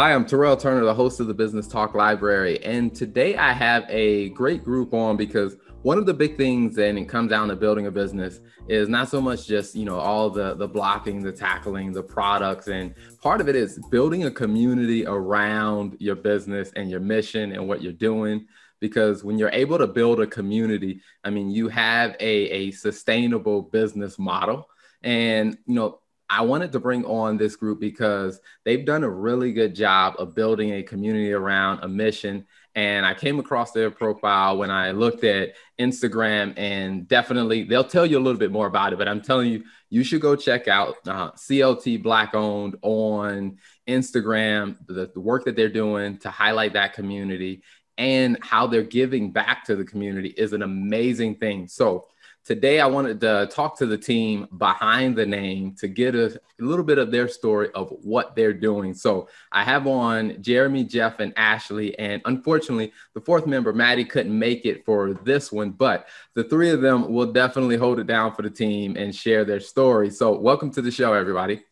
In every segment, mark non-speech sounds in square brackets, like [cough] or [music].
Hi, I'm Terrell Turner, the host of the Business Talk Library. And today I have a great group on because one of the big things and it comes down to building a business is not so much just you know all the the blocking the tackling the products and part of it is building a community around your business and your mission and what you're doing because when you're able to build a community i mean you have a, a sustainable business model and you know I wanted to bring on this group because they've done a really good job of building a community around a mission and I came across their profile when I looked at Instagram, and definitely they'll tell you a little bit more about it. But I'm telling you, you should go check out uh, CLT Black Owned on Instagram, the, the work that they're doing to highlight that community and how they're giving back to the community is an amazing thing. So, Today, I wanted to talk to the team behind the name to get a, a, little bit of their story of what they're doing. So I have on Jeremy, Jeff, and Ashley. And unfortunately, the fourth member, Maddie, couldn't make it for this one, but the three of them will definitely hold it down for the team and share their story. So welcome to the show, everybody.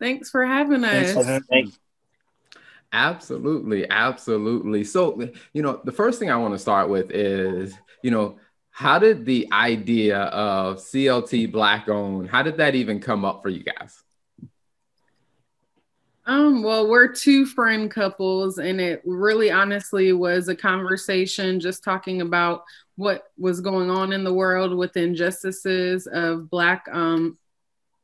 Thanks for having us. Thanks for having Absolutely, absolutely. So, you know, the first thing I want to start with is, you know, how did the idea of CLT Black Owned, how did that even come up for you guys? Um, well, we're two friend couples, and it really honestly was a conversation just talking about what was going on in the world with injustices of Black um,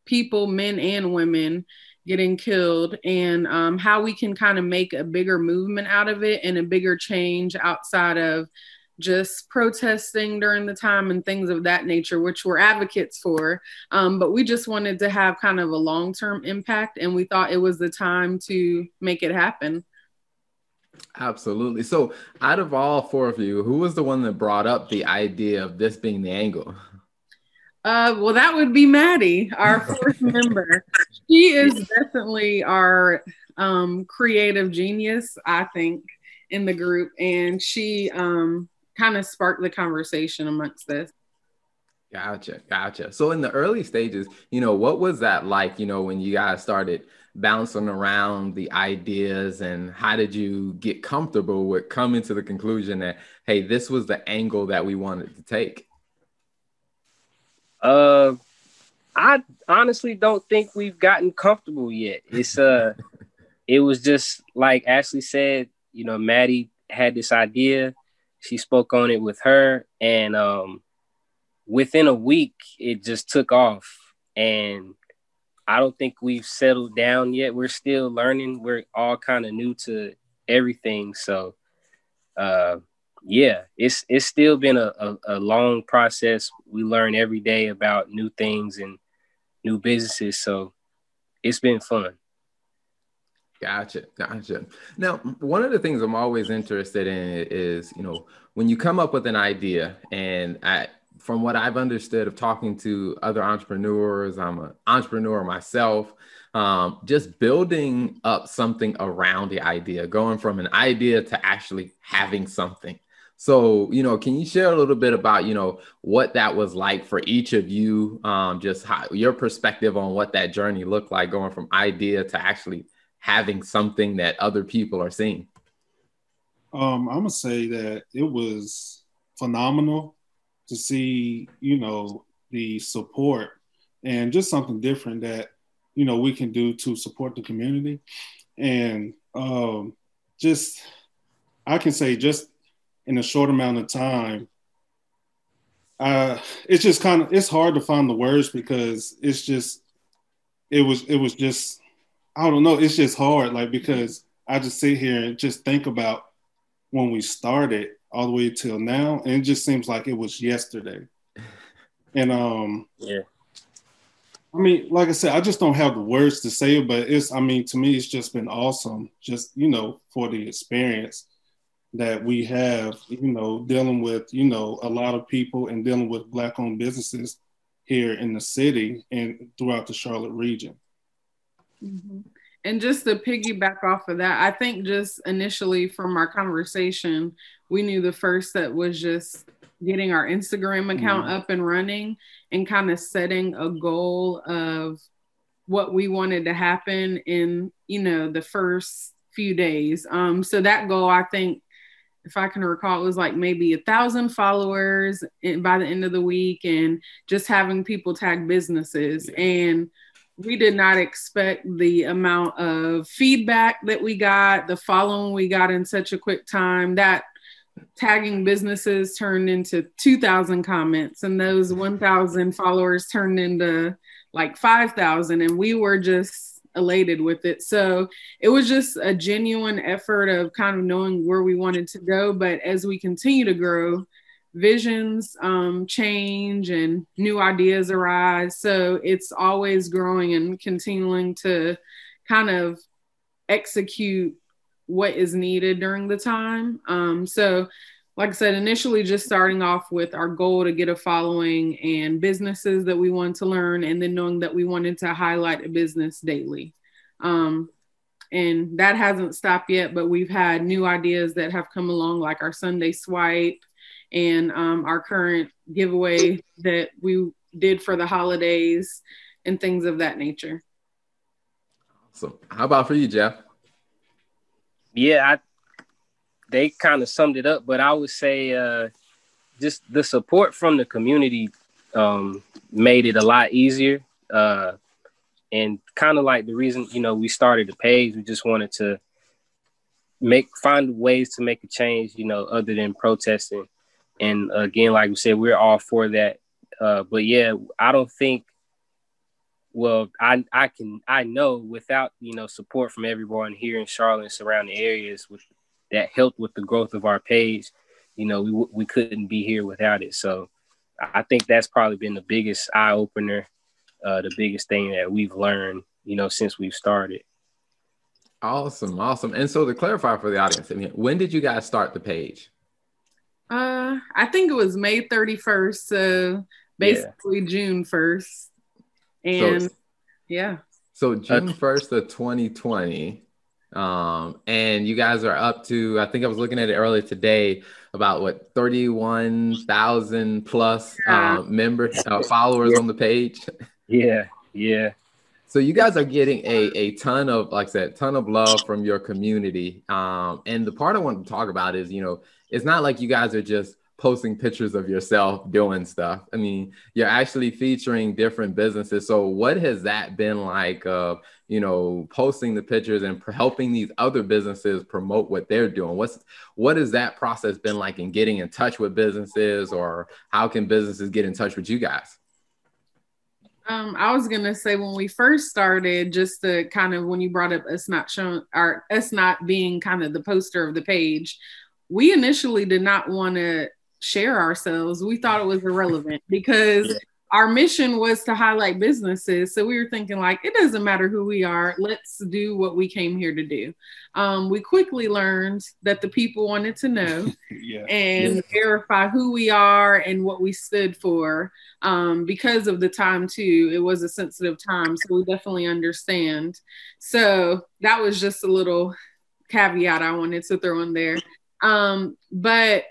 people, men and women getting killed, and um, how we can kind of make a bigger movement out of it and a bigger change outside of just protesting during the time and things of that nature, which we're advocates for. Um, but we just wanted to have kind of a long term impact, and we thought it was the time to make it happen. Absolutely. So, out of all four of you, who was the one that brought up the idea of this being the angle? Uh, well, that would be Maddie, our [laughs] fourth member. She is definitely our um, creative genius, I think, in the group, and she um, kind of sparked the conversation amongst this. Gotcha, gotcha. So in the early stages, you know, what was that like? You know, when you guys started bouncing around the ideas, and how did you get comfortable with coming to the conclusion that hey, this was the angle that we wanted to take? Uh, I honestly don't think we've gotten comfortable yet. It's uh, [laughs] it was just like Ashley said. You know, Maddie had this idea she spoke on it with her, and um, within a week, it just took off. And I don't think we've settled down yet. We're still learning. We're all kind of new to everything. So, uh, yeah, it's it's still been a, a, a, long process. We learn every day about new things and new businesses. So it's been fun. Gotcha, gotcha. Now, one of the things I'm always interested in is, you know, when you come up with an idea, and I, from what I've understood of talking to other entrepreneurs, I'm an entrepreneur myself. Um, just building up something around the idea, going from an idea to actually having something. So, you know, can you share a little bit about, you know, what that was like for each of you? Um, just how your perspective on what that journey looked like, going from idea to actually having something that other people are seeing? Um, I'm gonna say that it was phenomenal to see, you know, the support and just something different that you know we can do to support the community, and um, just I can say just in a short amount of time, uh, it's just kind of it's hard to find the words because it's just it was it was just I don't know. It's just hard, like because I just sit here and just think about when we started all the way till now, and it just seems like it was yesterday. [laughs] And um, yeah. I mean, like I said, I just don't have the words to say it, but it's, I mean, to me, it's just been awesome, just, you know, for the experience that we have, you know, dealing with, you know, a lot of people and dealing with Black owned businesses here in the city and throughout the Charlotte region. Mm-hmm. And just to piggyback off of that, I think just initially from our conversation, we knew the first step was just getting our Instagram account mm-hmm. up and running and kind of setting a goal of what we wanted to happen in, you know, the first few days. Um, so that goal, I think, if I can recall, it was like maybe a thousand followers by the end of the week, and just having people tag businesses. And we did not expect the amount of feedback that we got, the following we got in such a quick time. That tagging businesses turned into 2,000 comments, and those 1,000 followers turned into like 5,000. And we were just elated with it. So it was just a genuine effort of kind of knowing where we wanted to go. But as we continue to grow, visions um, change and new ideas arise. So it's always growing and continuing to kind of execute what is needed during the time. Um, so, like I said, initially just starting off with our goal to get a following and businesses that we want to learn, and then knowing that we wanted to highlight a business daily. Um, and that hasn't stopped yet, but we've had new ideas that have come along, like our Sunday swipe and um, our current giveaway that we did for the holidays and things of that nature. So, how about for you, Jeff? Yeah, I, they kind of summed it up, but I would say uh, just the support from the community um, made it a lot easier. Uh, and kind of like the reason, you know, we started the page, we just wanted to make find ways to make a change, you know, other than protesting and again, like we said, we're all for that. Uh, but yeah, I don't think. Well, I I can I know without you know support from everyone here in Charlotte and surrounding areas with that helped with the growth of our page, you know, we we couldn't be here without it. So I think that's probably been the biggest eye opener, uh, the biggest thing that we've learned, you know, since we've started. Awesome, awesome. And so to clarify for the audience, I mean, when did you guys start the page? Uh, I think it was May 31st, so basically yeah. June 1st. And so, yeah. So June 1st of 2020. Um, and you guys are up to, I think I was looking at it earlier today, about what 31,000 plus yeah. uh, members, uh, followers on the page. [laughs] Yeah, yeah. So you guys are getting a, a ton of, like I said, ton of love from your community. Um, and the part I want to talk about is, you know, it's not like you guys are just posting pictures of yourself doing stuff. I mean, you're actually featuring different businesses. So what has that been like of, you know, posting the pictures and helping these other businesses promote what they're doing? What's what has that process been like in getting in touch with businesses or how can businesses get in touch with you guys? Um, I was gonna say when we first started, just to kind of when you brought up us not showing our us not being kind of the poster of the page, we initially did not want to share ourselves. We thought it was irrelevant [laughs] because yeah. our mission was to highlight businesses. So we were thinking, like, it doesn't matter who we are, let's do what we came here to do. Um, we quickly learned that the people wanted to know [laughs] yeah. and yeah. verify who we are and what we stood for. Um, because of the time, too, it was a sensitive time. So we definitely understand. So that was just a little caveat I wanted to throw in there. Um, but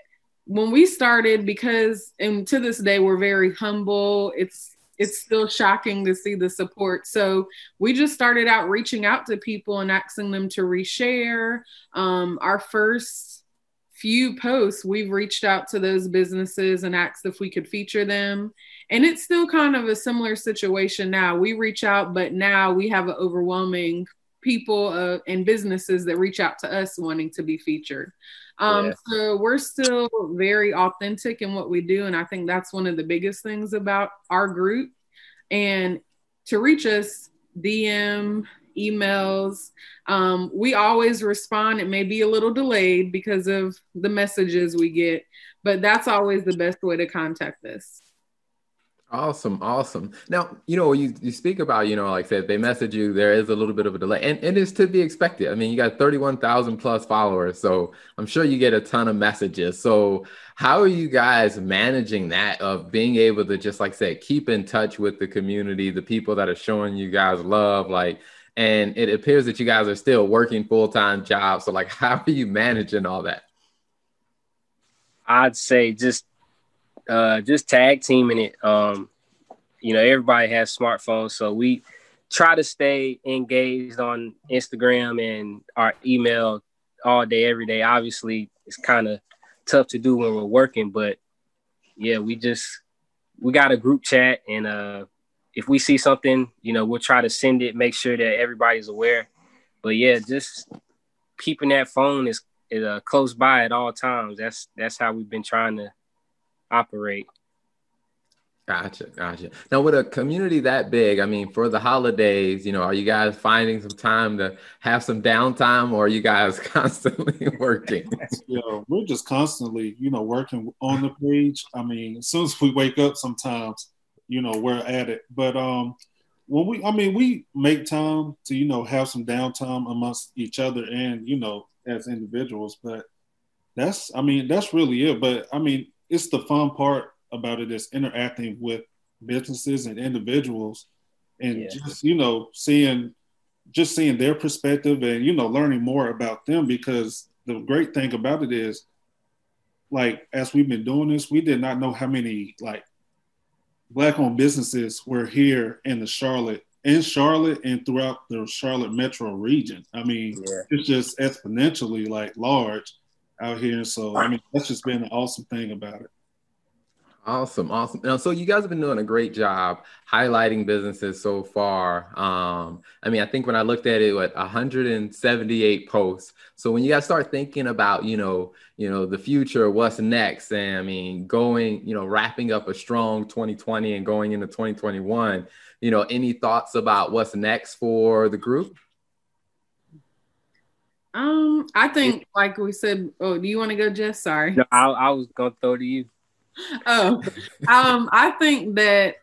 when we started, because and to this day we're very humble, it's it's still shocking to see the support. So we just started out reaching out to people and asking them to reshare. Um, our first few posts, we've reached out to those businesses and asked if we could feature them. And it's still kind of a similar situation now. We reach out, but now we have an overwhelming people uh, and businesses that reach out to us wanting to be featured. Um, yeah. So we're still very authentic in what we do. And I think that's one of the biggest things about our group. And to reach us, DM, emails, um, we always respond. It may be a little delayed because of the messages we get, but that's always the best way to contact us. Awesome, awesome. Now, you know, you, you speak about, you know, like I said, they message you, there is a little bit of a delay, and and it is to be expected. I mean, you got 31,000 plus followers, so I'm sure you get a ton of messages. So, how are you guys managing that of being able to just, like I said, keep in touch with the community, the people that are showing you guys love? Like, and it appears that you guys are still working full time jobs. So, like, [laughs] how are you managing all that? I'd say just uh, just tag teaming it. Um, you know, everybody has smartphones, so we try to stay engaged on Instagram and our email all day, every day. Obviously, it's kind of tough to do when we're working, but yeah, we just we got a group chat and uh if we see something, you know, we'll try to send it, make sure that everybody's aware. But yeah, just keeping that phone is, is uh, close by at all times. That's that's how we've been trying to operate. Gotcha, gotcha. Now, with a community that big, I mean, for the holidays, you know, are you guys finding some time to have some downtime, or are you guys [laughs] constantly [laughs] working? yeah, we're just constantly, you know, working on the page. I mean, as soon as we wake up, sometimes, you know, we're at it. But um, when we, I mean, we make time to, you know, have some downtime amongst each other and, you know, as individuals. But that's, I mean, that's really it. But I mean, it's the fun part about it is interacting with businesses and individuals and yeah. just you know seeing just seeing their perspective and you know learning more about them because the great thing about it is like as we've been doing this we did not know how many like black owned businesses were here in the charlotte in charlotte and throughout the charlotte metro region i mean yeah. it's just exponentially like large out here so i mean that's just been an awesome thing about it Awesome, awesome. Now, so you guys have been doing a great job highlighting businesses so far. Um, I mean, I think when I looked at it, what 178 posts. So when you guys start thinking about, you know, you know, the future, what's next, and I mean, going, you know, wrapping up a strong 2020 and going into 2021, you know, any thoughts about what's next for the group? Um, I think, like we said, oh, do you want to go, Jess? Sorry. No, I, I was gonna throw to you [laughs] oh, um, I think that,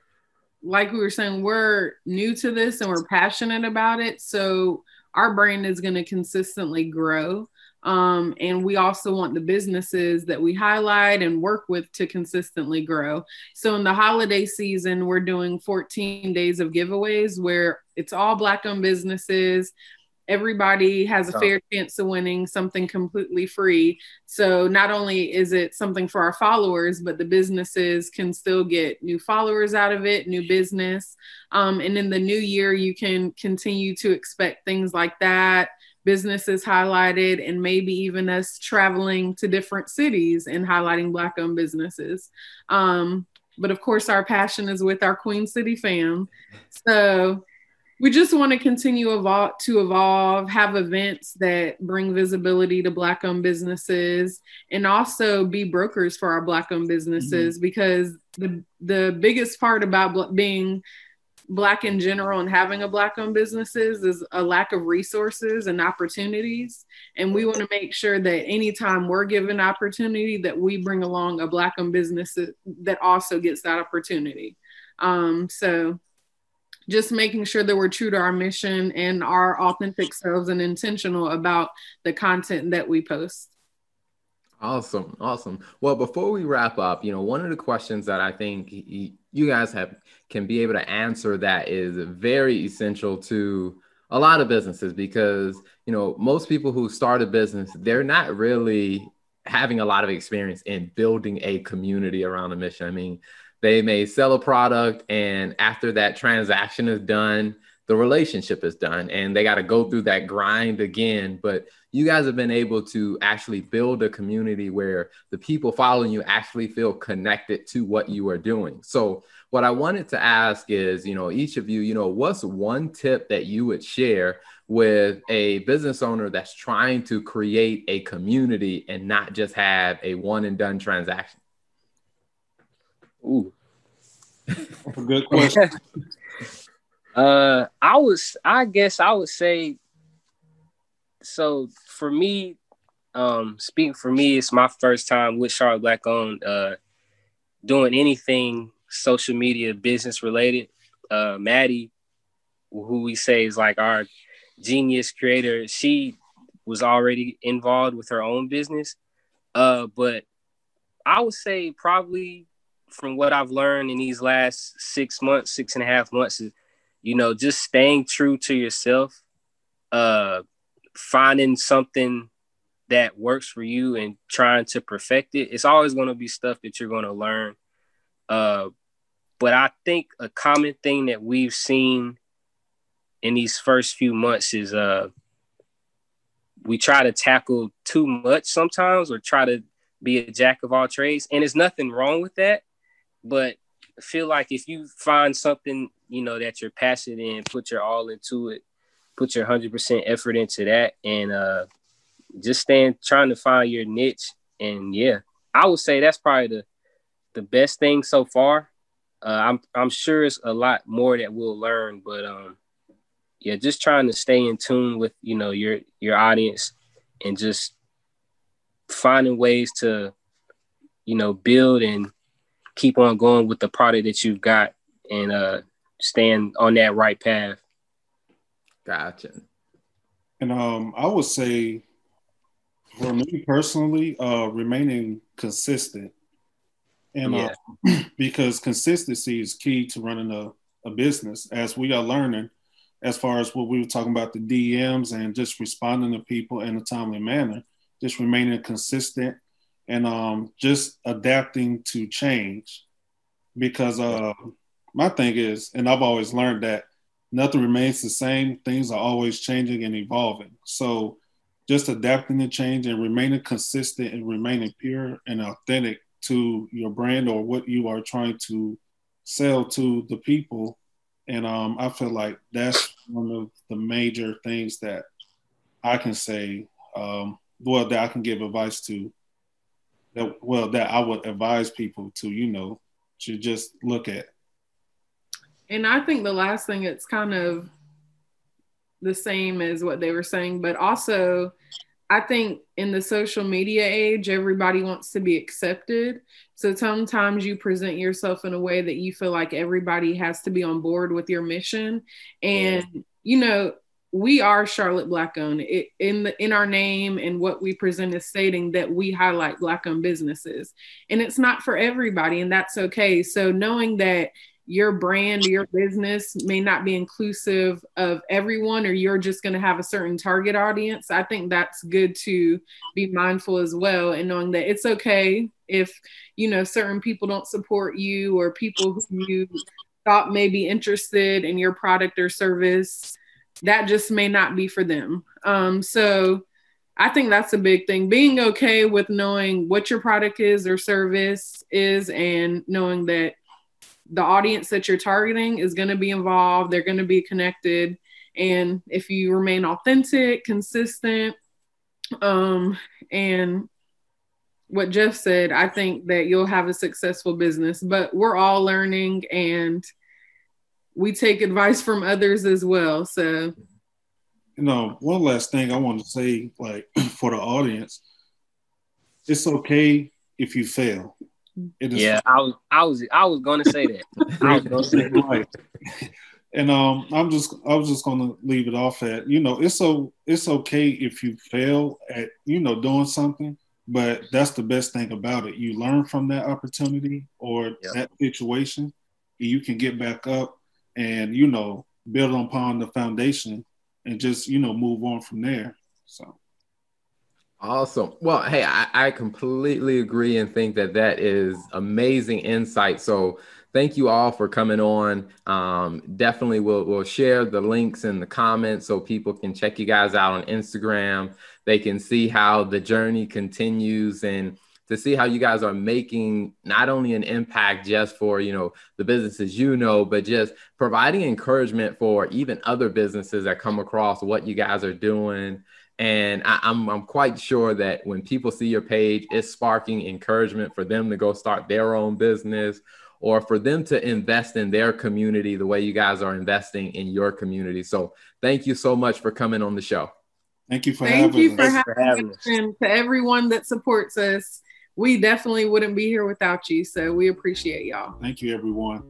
like we were saying, we're new to this and we're passionate about it. So our brand is going to consistently grow. Um, and we also want the businesses that we highlight and work with to consistently grow. So in the holiday season, we're doing 14 days of giveaways where it's all Black owned businesses everybody has a fair chance of winning something completely free. So not only is it something for our followers, but the businesses can still get new followers out of it, new business. Um, and in the new year, you can continue to expect things like that. Businesses highlighted, and maybe even us traveling to different cities and highlighting Black owned businesses. Um, but of course, our passion is with our Queen City fam. So we just want to continue evolve, to evolve, have events that bring visibility to Black owned businesses, and also be brokers for our Black owned businesses. Mm-hmm. Because the the biggest part about being Black in general and having a Black owned businesses is a lack of resources and opportunities. And we want to make sure that anytime we're given opportunity, that we bring along a Black owned business that also gets that opportunity. Um, so just making sure that we're true to our mission and our authentic selves and intentional about the content that we post. Awesome. Awesome. Well, before we wrap up, you know, one of the questions that I think you guys have can be able to answer that is very essential to a lot of businesses because, you know, most people who start a business, they're not really having a lot of experience in building a community around a mission. I mean, they may sell a product, and after that transaction is done, the relationship is done, and they got to go through that grind again. But you guys have been able to actually build a community where the people following you actually feel connected to what you are doing. So, what I wanted to ask is, you know, each of you, you know, what's one tip that you would share with a business owner that's trying to create a community and not just have a one and done transaction? Ooh. good question. [laughs] uh I was I guess I would say so for me, um, speaking for me, it's my first time with Charlotte Black Owned uh doing anything social media business related. Uh Maddie, who we say is like our genius creator, she was already involved with her own business. Uh, but I would say probably from what I've learned in these last six months, six and a half months is, you know, just staying true to yourself, uh, finding something that works for you and trying to perfect it. It's always going to be stuff that you're going to learn. Uh, but I think a common thing that we've seen in these first few months is uh we try to tackle too much sometimes or try to be a jack of all trades and there's nothing wrong with that but I feel like if you find something you know that you're passionate in put your all into it put your 100% effort into that and uh just stand trying to find your niche. And yeah i would say that's probably the the best thing so far. Uh, i'm i'm sure it's a lot more that we'll learn but um yeah, just trying to stay in tune with you know your your audience and just finding ways to you know build and keep on going with the product that you've got and uh staying on that right path. Gotcha. And um, I would say, for me personally, uh, remaining consistent, and uh, yeah. uh, [clears throat] because consistency is key to running a, a business. As we are learning, as far as what we were talking about the DMs and just responding to people in a timely manner, just remaining consistent and um, just adapting to change. Because uh, my thing is, and I've always learned that nothing remains the same, things are always changing and evolving. So just adapting to change and remaining consistent and remaining pure and authentic to your brand or what you are trying to sell to the people and um, I feel like that's one of the major things that I can say, um, well, that I can give advice to. That well, that I would advise people to, you know, to just look at. And I think the last thing it's kind of the same as what they were saying, but also I think in the social media age, everybody wants to be accepted. So sometimes you present yourself in a way that you feel like everybody has to be on board with your mission. And, yeah. you know, we are Charlotte Black owned. It, in the in our name and what we present is stating that we highlight Black owned businesses, and it's not for everybody, and that's okay. So knowing that your brand your business may not be inclusive of everyone or you're just going to have a certain target audience i think that's good to be mindful as well and knowing that it's okay if you know certain people don't support you or people who you thought may be interested in your product or service that just may not be for them. Um, so i think that's a big thing. Being okay with knowing what your product is or service is and knowing that the audience that you're targeting is going to be involved they're going to be connected and if you remain authentic consistent um and what jeff said i think that you'll have a successful business. But we're all learning and we take advice from others as well so you know one last thing i want to say like [clears throat] for the audience it's okay if you fail yeah, I was, I was, I was going to say that. [laughs] I was going to say right. And um, I'm just, I was just going to leave it off at, you know, it's so, it's okay if you fail at, you know, doing something, but that's the best thing about it. You learn from that opportunity or yep. that situation, you can get back up and you know build upon the foundation and just you know move on from there. So. Awesome. Well, hey, I, I, completely agree and think that that is amazing insight. So, thank you all for coming on. Um, definitely, we'll we'll share the links in the comments so people can check you guys out on Instagram. They can see how the journey continues and to see how you guys are making not only an impact just for you know the businesses you know, but just providing encouragement for even other businesses that come across what you guys are doing and I, am I'm, I'm quite sure that when people see your page, it's sparking encouragement for them to go start their own business or for them to invest in their community the way you guys are investing in your community. So thank you so much for coming on the show. Thank you for thank having you us. For having, for having us. And to everyone that supports us, we definitely wouldn't be here without you. So we appreciate y'all. Thank you, everyone.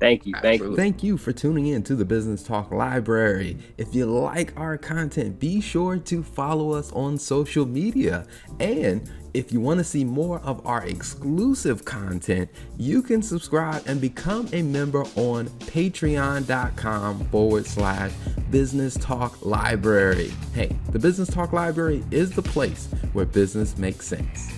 Thank you. Thank you. Thank you for tuning in to the Business Talk Library. If you like our content, be sure to follow us on social media. And if you want to see more of our exclusive content, you can subscribe and become a member on patreon.com forward slash business talk library. Hey, the Business Talk Library is the place where business makes sense.